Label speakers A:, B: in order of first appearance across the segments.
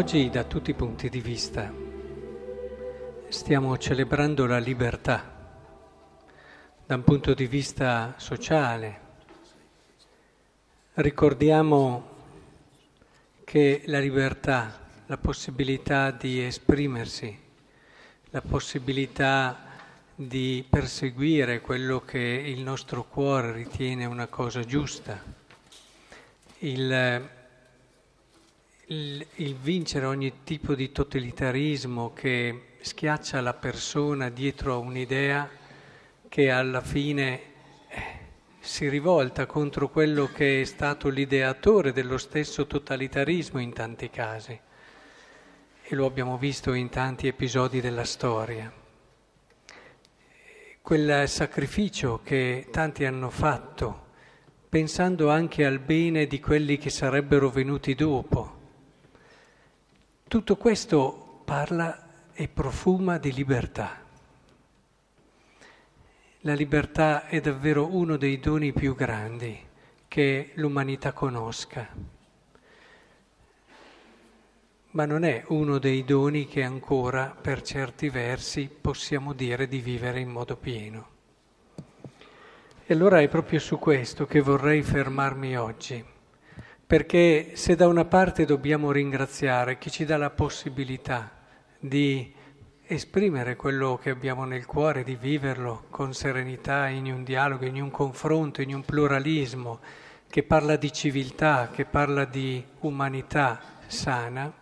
A: Oggi da tutti i punti di vista stiamo celebrando la libertà, da un punto di vista sociale. Ricordiamo che la libertà, la possibilità di esprimersi, la possibilità di perseguire quello che il nostro cuore ritiene una cosa giusta, il il, il, vincere ogni tipo di totalitarismo che schiaccia la persona dietro a un'idea che alla fine eh, si rivolta contro quello che è stato l'ideatore dello stesso totalitarismo in tanti casi. E lo abbiamo visto in tanti episodi della storia. Quel sacrificio che tanti hanno fatto, pensando anche al bene di quelli che sarebbero venuti dopo tutto questo parla e profuma di libertà. La libertà è davvero uno dei doni più grandi che l'umanità conosca, ma non è uno dei doni che ancora, per certi versi, possiamo dire di vivere in modo pieno. E allora è proprio su questo che vorrei fermarmi oggi perché se da una parte dobbiamo ringraziare chi ci dà la possibilità di esprimere quello che abbiamo nel cuore, di viverlo con serenità in un dialogo, in un confronto, in un pluralismo che parla di civiltà, che parla di umanità sana,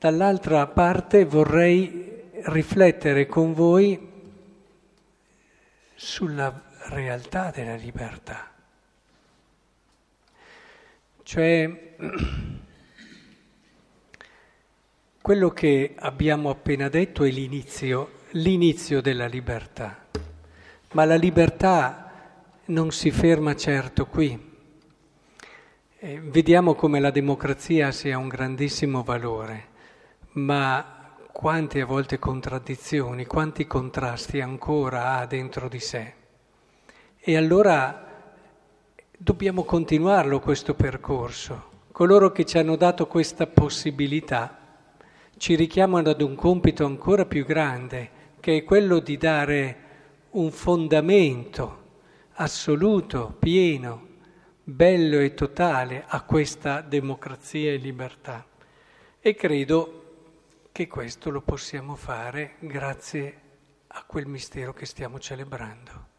A: dall'altra parte vorrei riflettere con voi sulla realtà della libertà. Cioè, quello che abbiamo appena detto è l'inizio, l'inizio della libertà, ma la libertà non si ferma certo qui. Eh, vediamo come la democrazia sia un grandissimo valore, ma quante a volte contraddizioni, quanti contrasti ancora ha dentro di sé. E allora Dobbiamo continuarlo questo percorso. Coloro che ci hanno dato questa possibilità ci richiamano ad un compito ancora più grande, che è quello di dare un fondamento assoluto, pieno, bello e totale a questa democrazia e libertà. E credo che questo lo possiamo fare grazie a quel mistero che stiamo celebrando.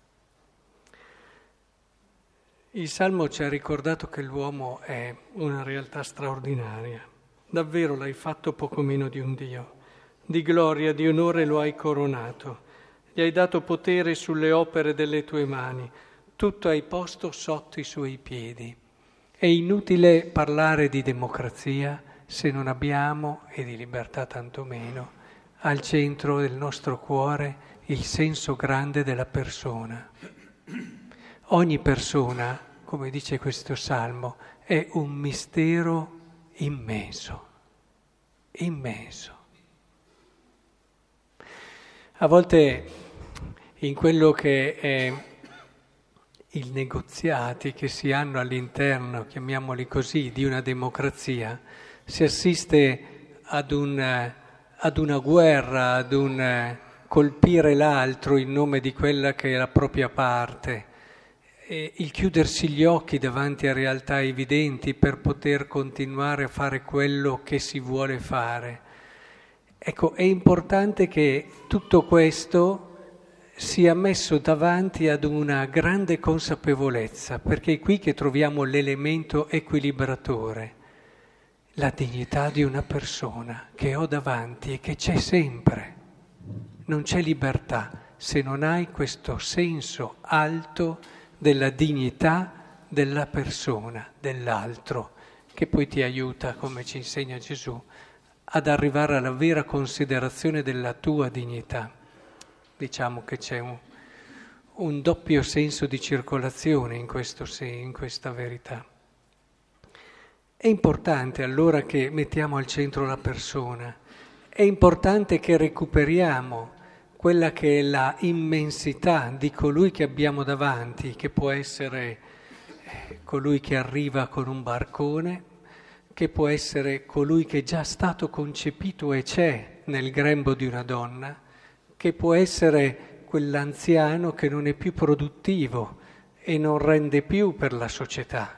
A: Il Salmo ci ha ricordato che l'uomo è una realtà straordinaria. Davvero l'hai fatto poco meno di un Dio. Di gloria, di onore lo hai coronato. Gli hai dato potere sulle opere delle tue mani. Tutto hai posto sotto i suoi piedi. È inutile parlare di democrazia se non abbiamo, e di libertà tantomeno, al centro del nostro cuore il senso grande della persona. Ogni persona, come dice questo salmo, è un mistero immenso, immenso. A volte in quello che è i negoziati che si hanno all'interno, chiamiamoli così, di una democrazia, si assiste ad, un, ad una guerra, ad un colpire l'altro in nome di quella che è la propria parte il chiudersi gli occhi davanti a realtà evidenti per poter continuare a fare quello che si vuole fare. Ecco, è importante che tutto questo sia messo davanti ad una grande consapevolezza, perché è qui che troviamo l'elemento equilibratore, la dignità di una persona che ho davanti e che c'è sempre. Non c'è libertà se non hai questo senso alto della dignità della persona, dell'altro, che poi ti aiuta, come ci insegna Gesù, ad arrivare alla vera considerazione della tua dignità. Diciamo che c'è un, un doppio senso di circolazione in, questo, in questa verità. È importante allora che mettiamo al centro la persona, è importante che recuperiamo quella che è la immensità di colui che abbiamo davanti, che può essere eh, colui che arriva con un barcone, che può essere colui che è già stato concepito e c'è nel grembo di una donna, che può essere quell'anziano che non è più produttivo e non rende più per la società.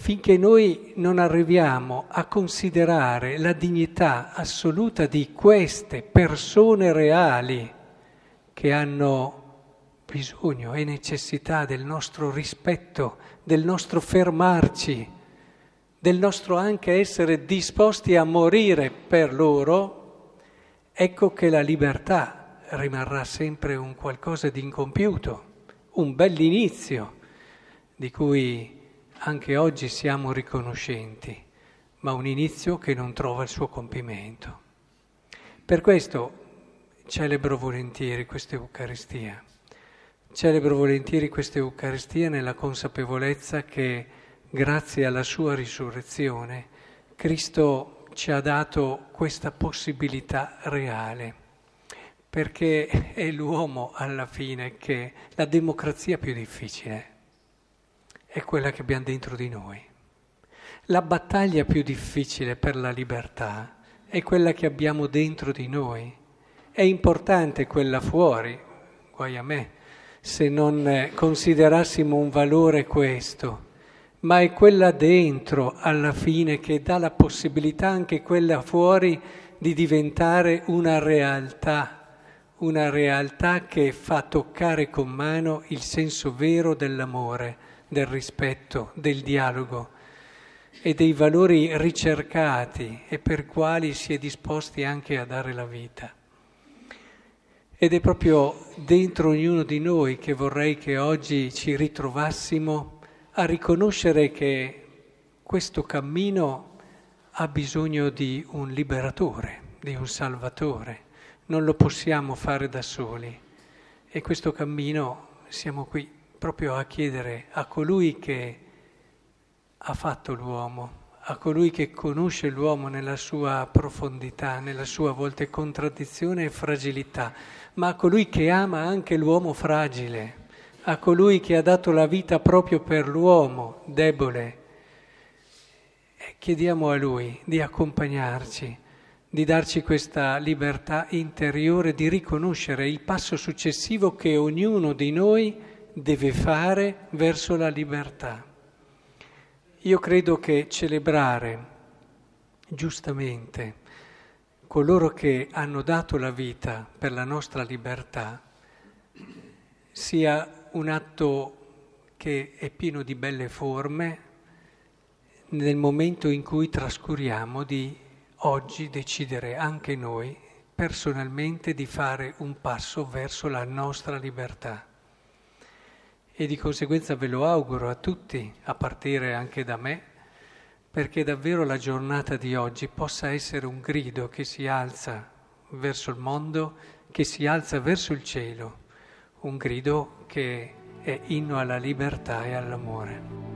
A: Finché noi non arriviamo a considerare la dignità assoluta di queste persone reali che hanno bisogno e necessità del nostro rispetto, del nostro fermarci, del nostro anche essere disposti a morire per loro, ecco che la libertà rimarrà sempre un qualcosa di incompiuto, un bell'inizio di cui anche oggi siamo riconoscenti, ma un inizio che non trova il suo compimento. Per questo celebro volentieri questa Eucaristia. Celebro volentieri questa Eucaristia nella consapevolezza che grazie alla sua risurrezione, Cristo ci ha dato questa possibilità reale, perché è l'uomo alla fine che la democrazia più difficile è quella che abbiamo dentro di noi. La battaglia più difficile per la libertà è quella che abbiamo dentro di noi. È importante quella fuori, guai a me, se non considerassimo un valore questo ma è quella dentro alla fine che dà la possibilità anche quella fuori di diventare una realtà, una realtà che fa toccare con mano il senso vero dell'amore, del rispetto, del dialogo e dei valori ricercati e per quali si è disposti anche a dare la vita. Ed è proprio dentro ognuno di noi che vorrei che oggi ci ritrovassimo a riconoscere che questo cammino ha bisogno di un liberatore, di un salvatore, non lo possiamo fare da soli. E questo cammino siamo qui proprio a chiedere a colui che ha fatto l'uomo, a colui che conosce l'uomo nella sua profondità, nella sua a volte contraddizione e fragilità, ma a colui che ama anche l'uomo fragile a colui che ha dato la vita proprio per l'uomo debole. Chiediamo a lui di accompagnarci, di darci questa libertà interiore, di riconoscere il passo successivo che ognuno di noi deve fare verso la libertà. Io credo che celebrare giustamente coloro che hanno dato la vita per la nostra libertà sia un atto che è pieno di belle forme nel momento in cui trascuriamo di oggi decidere anche noi personalmente di fare un passo verso la nostra libertà. E di conseguenza ve lo auguro a tutti, a partire anche da me, perché davvero la giornata di oggi possa essere un grido che si alza verso il mondo, che si alza verso il cielo un grido che è inno alla libertà e all'amore.